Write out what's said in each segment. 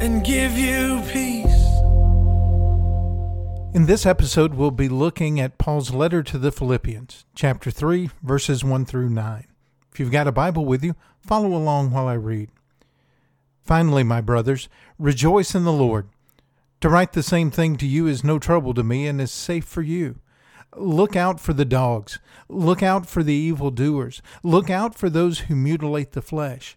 and give you peace. In this episode, we'll be looking at Paul's letter to the Philippians, chapter 3, verses 1 through 9. If you've got a Bible with you, follow along while I read. Finally, my brothers, rejoice in the Lord. To write the same thing to you is no trouble to me and is safe for you. Look out for the dogs. Look out for the evildoers. Look out for those who mutilate the flesh.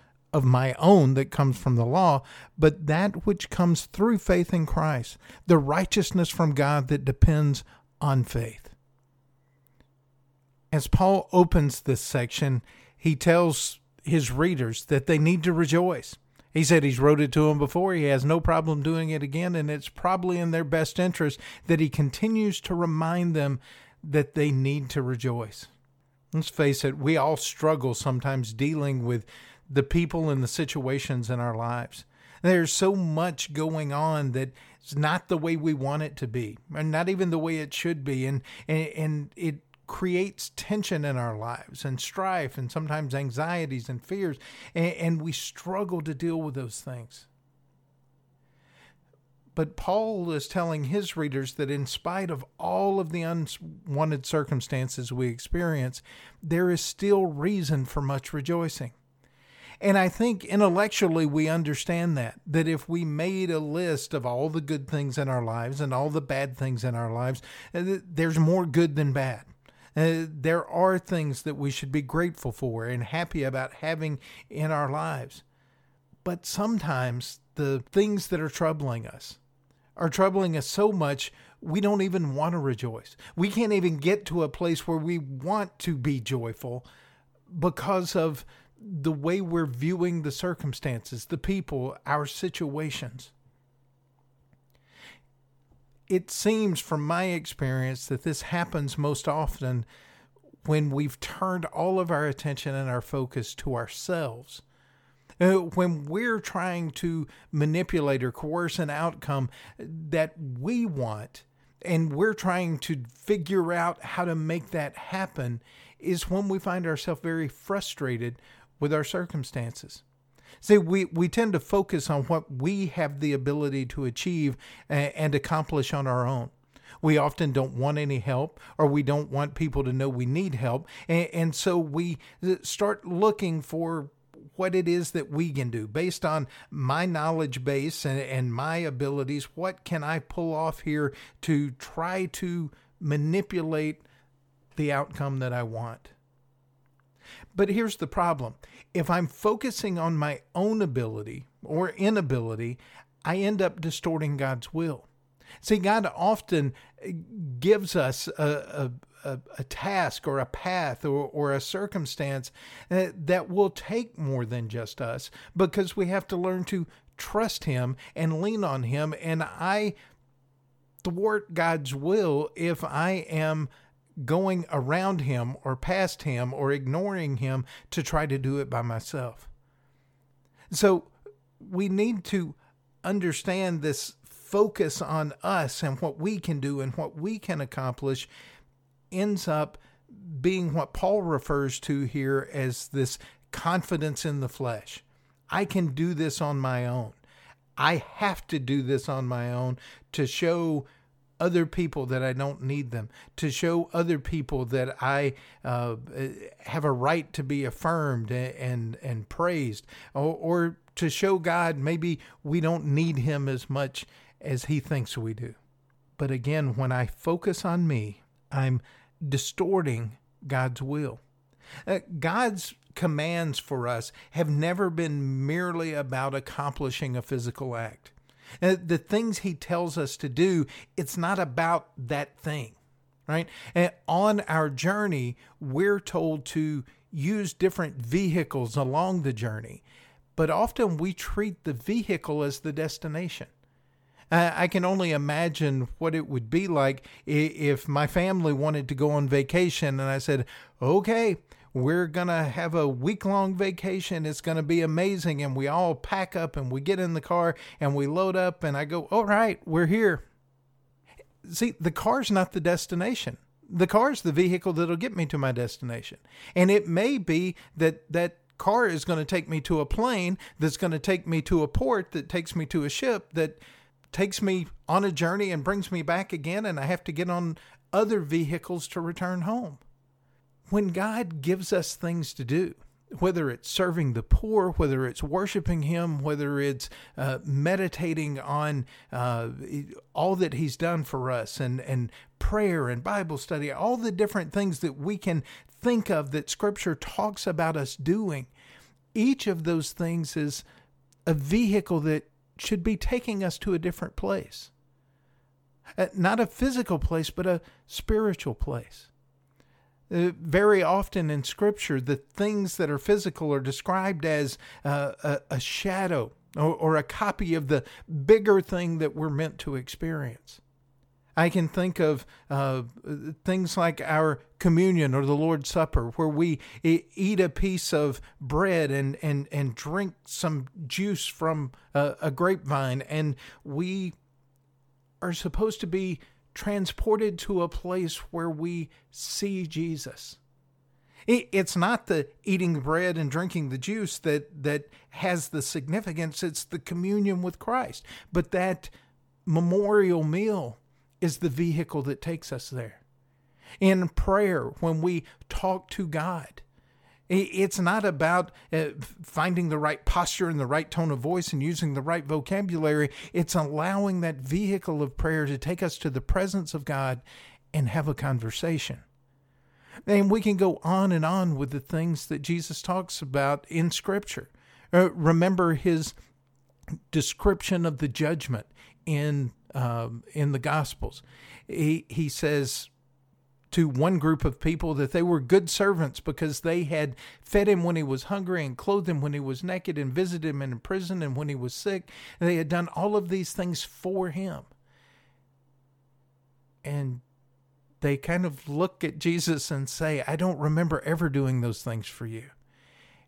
of my own that comes from the law, but that which comes through faith in Christ, the righteousness from God that depends on faith. As Paul opens this section, he tells his readers that they need to rejoice. He said he's wrote it to them before. He has no problem doing it again, and it's probably in their best interest that he continues to remind them that they need to rejoice. Let's face it, we all struggle sometimes dealing with the people and the situations in our lives. There's so much going on that it's not the way we want it to be, and not even the way it should be, and and, and it creates tension in our lives and strife and sometimes anxieties and fears, and, and we struggle to deal with those things. But Paul is telling his readers that in spite of all of the unwanted circumstances we experience, there is still reason for much rejoicing. And I think intellectually we understand that, that if we made a list of all the good things in our lives and all the bad things in our lives, uh, there's more good than bad. Uh, there are things that we should be grateful for and happy about having in our lives. But sometimes the things that are troubling us are troubling us so much we don't even want to rejoice. We can't even get to a place where we want to be joyful because of the way we're viewing the circumstances, the people, our situations. It seems from my experience that this happens most often when we've turned all of our attention and our focus to ourselves. Uh, when we're trying to manipulate or coerce an outcome that we want, and we're trying to figure out how to make that happen, is when we find ourselves very frustrated with our circumstances. See, we, we tend to focus on what we have the ability to achieve and, accomplish on our own. We often don't want any help, or we don't want people to know we need help. And, and so we uh, start looking for what it is that we can do based on my knowledge base and, and my abilities. What can I pull off here to try to manipulate the outcome that I want? But here's the problem if I'm focusing on my own ability or inability, I end up distorting God's will. See, God often eh, gives us a, a, a task or a path or, or a circumstance eh, that will take more than just us because we have to learn to trust Him and lean on Him. And I thwart God's will if I am going around him or past him or ignoring him to try to do it by myself. So we need to understand this focus on us and what we can do and what we can accomplish ends up being what Paul refers to here as this confidence in the flesh. I can do this on my own. I have to do this on my own to show other people that I don't need them, to show other people that I uh, have a right to be affirmed and and, praised, or, or to show God maybe we don't need Him as much as He thinks we do. But again, when I focus on me, I'm distorting God's will. Uh, God's commands for us have never been merely about accomplishing a physical act. Uh, the things he tells us to do, it's not about that thing, right? And on our journey, we're told to use different vehicles along the journey, but often we treat the vehicle as the destination. I can only imagine what it would be like if my family wanted to go on vacation and I said, okay, we're going to have a week long vacation. It's going to be amazing. And we all pack up and we get in the car and we load up. And I go, all right, we're here. See, the car's not the destination. The car's the vehicle that'll get me to my destination. And it may be that that car is going to take me to a plane that's going to take me to a port that takes me to a ship that takes me on a journey and brings me back again. And I have to get on other vehicles to return home when God gives us things to do, whether it's serving the poor, whether it's worshiping Him, whether it's uh, meditating on uh, all that He's done for us, and, and prayer and Bible study, all the different things that we can think of that Scripture talks about us doing, each of those things is a vehicle that should be taking us to a different place. Uh, not a physical place, but a spiritual place. Uh, very often in Scripture, the things that are physical are described as uh, a, a, shadow or, or a copy of the bigger thing that we're meant to experience. I can think of uh, things like our communion or the Lord's Supper, where we eat a piece of bread and, and, and drink some juice from a, a grapevine, and we are supposed to be transported to a place where we see Jesus. It's not the eating bread and drinking the juice that, that has the significance, it's the communion with Christ. But that memorial meal is the vehicle that takes us there. In prayer, when we talk to God, it's not about uh, finding the right posture and the right tone of voice and using the right vocabulary. It's allowing that vehicle of prayer to take us to the presence of God and have a conversation. And we can go on and on with the things that Jesus talks about in Scripture. Uh, remember his description of the judgment in um, in the Gospels. He he says to one group of people that they were good servants because they had fed him when he was hungry and clothed him when he was naked and visited him in prison and when he was sick. They had done all of these things for him. And they kind of look at Jesus and say, I don't remember ever doing those things for you.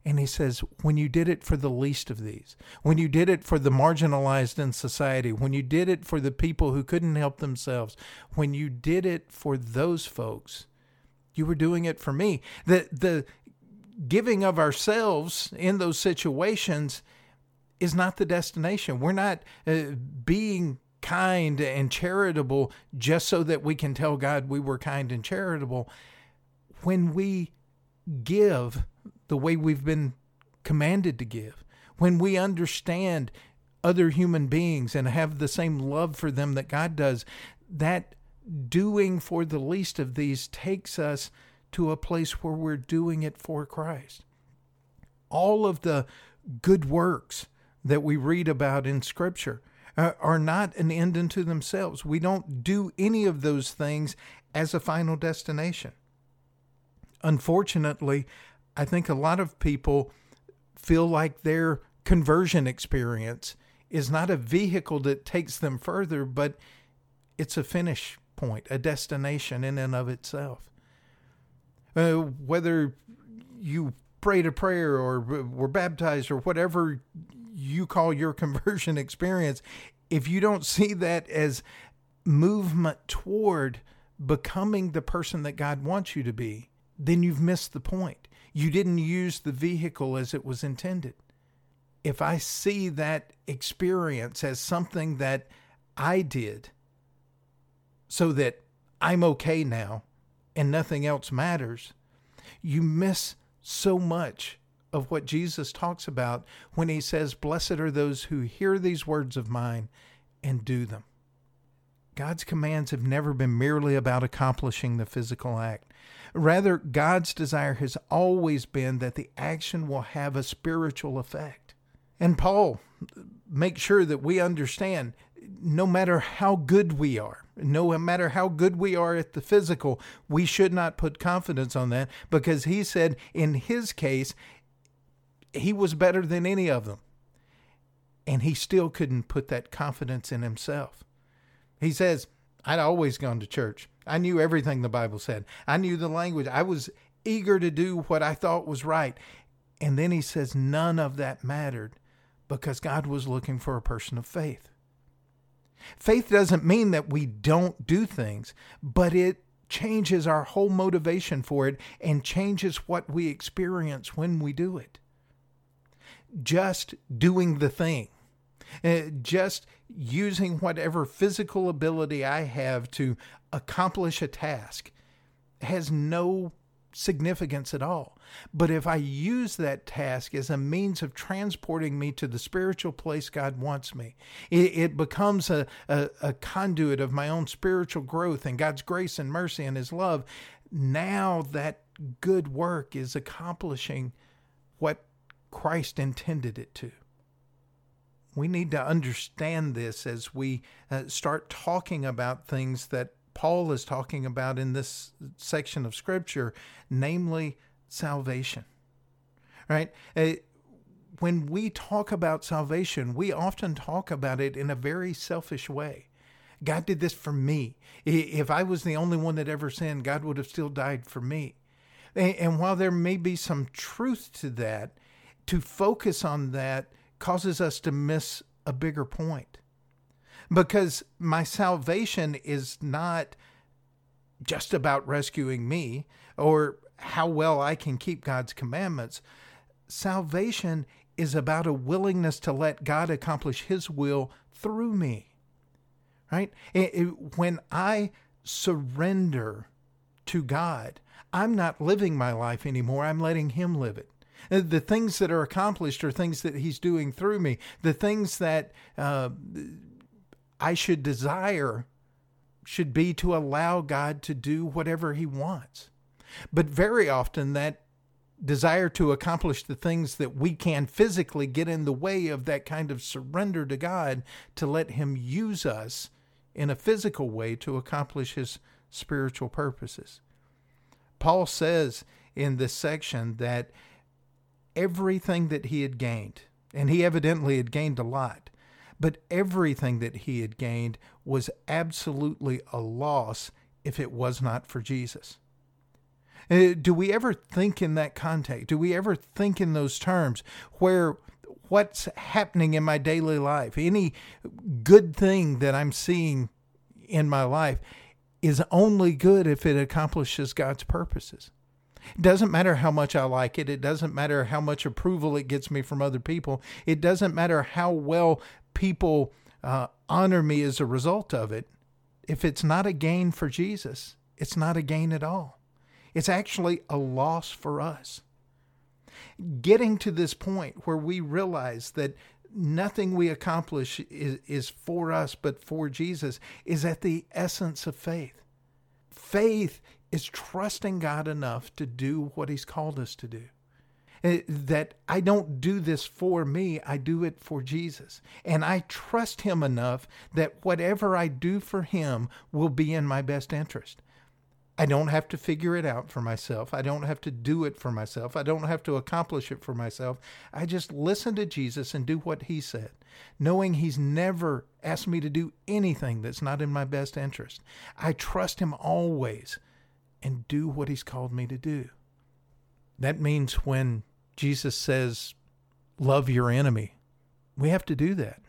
And he says, when you did it for the least of these, when you did it for the marginalized in society, when you did it for the people who couldn't help themselves, when you did it for those folks, you were doing it for me. The, the giving of ourselves in those situations is not the destination. We're not uh, being kind and charitable just so that we can tell God we were kind and charitable. When we give the way we've been commanded to give, when we understand other human beings and have the same love for them that God does, that doing for the least of these takes us to a place where we're doing it for Christ. All of the good works that we read about in Scripture uh, are not an end unto themselves. We don't do any of those things as a final destination. Unfortunately, I think a lot of people feel like their conversion experience is not a vehicle that takes them further, but it's a finish point, a destination in and of itself. Uh, whether you prayed a prayer or were baptized or whatever you call your conversion experience, if you don't see that as movement toward becoming the person that God wants you to be, then you've missed the point. You didn't use the vehicle as it was intended. If I see that experience as something that I did so that I'm okay now and nothing else matters, you miss so much of what Jesus talks about when he says, Blessed are those who hear these words of mine and do them. God's commands have never been merely about accomplishing the physical act. Rather, God's desire has always been that the action will have a spiritual effect. And Paul makes sure that we understand no matter how good we are, no matter how good we are at the physical, we should not put confidence on that because he said in his case, he was better than any of them. And he still couldn't put that confidence in himself. He says, I'd always gone to church. I knew everything the Bible said. I knew the language. I was eager to do what I thought was right. And then he says, none of that mattered because God was looking for a person of faith. Faith doesn't mean that we don't do things, but it changes our whole motivation for it and changes what we experience when we do it. Just doing the thing uh, just using whatever physical ability I have to accomplish a task has no significance at all. But if I use that task as a means of transporting me to the spiritual place God wants me, it, it becomes a, a, a conduit of my own spiritual growth and God's grace and mercy and His love. Now that good work is accomplishing what Christ intended it to. We need to understand this as we uh, start talking about things that Paul is talking about in this section of Scripture, namely salvation. Right? Uh, when we talk about salvation, we often talk about it in a very selfish way. God did this for me. If I was the only one that ever sinned, God would have still died for me. And while there may be some truth to that, to focus on that causes us to miss a bigger point. Because my salvation is not just about rescuing me or how well I can keep God's commandments. Salvation is about a willingness to let God accomplish His will through me. Right? It, it, when I surrender to God, I'm not living my life anymore. I'm letting Him live it. Uh, the things that are accomplished are things that He's doing through me. The things that uh, I should desire should be to allow God to do whatever He wants. But very often, that desire to accomplish the things that we can physically get in the way of that kind of surrender to God to let Him use us in a physical way to accomplish His spiritual purposes. Paul says in this section that everything that he had gained, and he evidently had gained a lot, but everything that he had gained was absolutely a loss if it was not for Jesus. Uh, do we ever think in that context? Do we ever think in those terms where what's happening in my daily life, any good thing that I'm seeing in my life, is only good if it accomplishes God's purposes? It doesn't matter how much I like it. It doesn't matter how much approval it gets me from other people. It doesn't matter how well people uh, honor me as a result of it. If it's not a gain for Jesus, it's not a gain at all. It's actually a loss for us. Getting to this point where we realize that nothing we accomplish is, is for us but for Jesus is at the essence of faith. Faith is trusting God enough to do what He's called us to do. Uh, that I don't do this for me, I do it for Jesus. And I trust Him enough that whatever I do for Him will be in my best interest. I don't have to figure it out for myself. I don't have to do it for myself. I don't have to accomplish it for myself. I just listen to Jesus and do what He said, knowing He's never asked me to do anything that's not in my best interest. I trust Him always and do what he's called me to do. That means when Jesus says, love your enemy, we have to do that.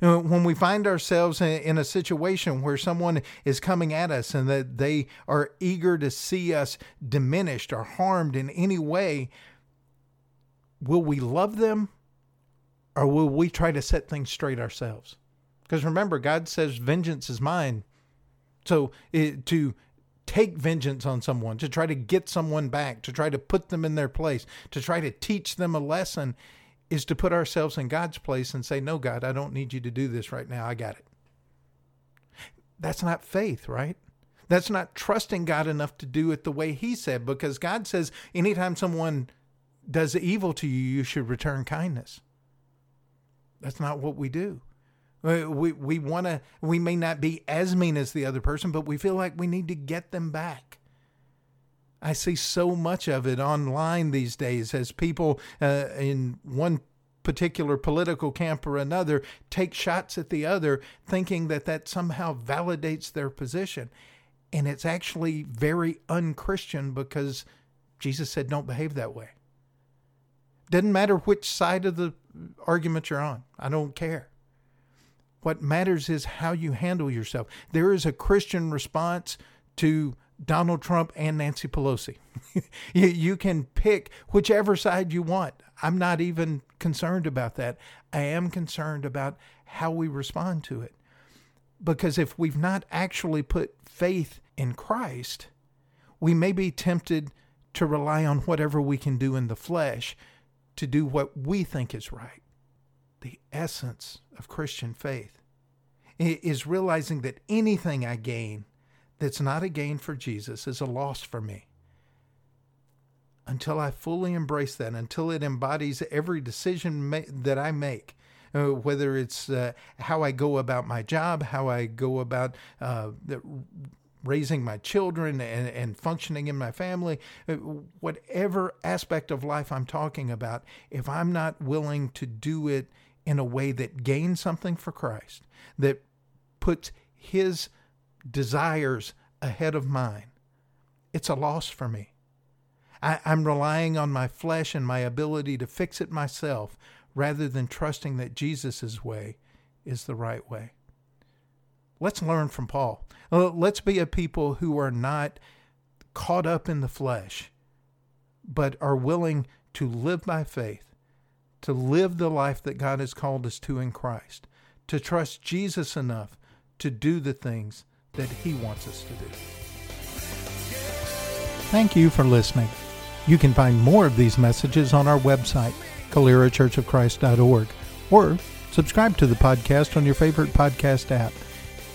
When we find ourselves in a situation where someone is coming at us and that they are eager to see us diminished or harmed in any way, will we love them or will we try to set things straight ourselves? Because remember, God says, Vengeance is mine. So it, to take vengeance on someone, to try to get someone back, to try to put them in their place, to try to teach them a lesson, is to put ourselves in God's place and say, No, God, I don't need you to do this right now. I got it. That's not faith, right? That's not trusting God enough to do it the way He said, because God says anytime someone does evil to you, you should return kindness. That's not what we do. Uh, we we want to. We may not be as mean as the other person, but we feel like we need to get them back. I see so much of it online these days as people uh, in one particular political camp or another take shots at the other, thinking that that somehow validates their position. And it's actually very unchristian because Jesus said, don't behave that way. Doesn't matter which side of the argument you're on, I don't care. What matters is how you handle yourself. There is a Christian response to Donald Trump and Nancy Pelosi. you, can pick whichever side you want. I'm not even concerned about that. I am concerned about how we respond to it. Because if we've not actually put faith in Christ, we may be tempted to rely on whatever we can do in the flesh to do what we think is right. The essence of Christian faith is realizing that anything I gain that's not a gain for Jesus is a loss for me. Until I fully embrace that, until it embodies every decision ma- that I make, uh, whether it's uh, how I go about my job, how I go about uh, raising my children and, and functioning in my family, uh, whatever aspect of life I'm talking about, if I'm not willing to do it in a way that gains something for Christ, that puts His desires ahead of mine, it's a loss for me. I, am relying on my flesh and my ability to fix it myself rather than trusting that Jesus' way is the right way. Let's learn from Paul. Uh, let's be a people who are not caught up in the flesh, but are willing to live by faith, to live the life that God has called us to in Christ, to trust Jesus enough to do the things that He wants us to do. Thank you for listening. You can find more of these messages on our website, CaleraChurchofChrist.org, or subscribe to the podcast on your favorite podcast app.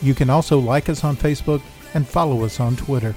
You can also like us on Facebook and follow us on Twitter.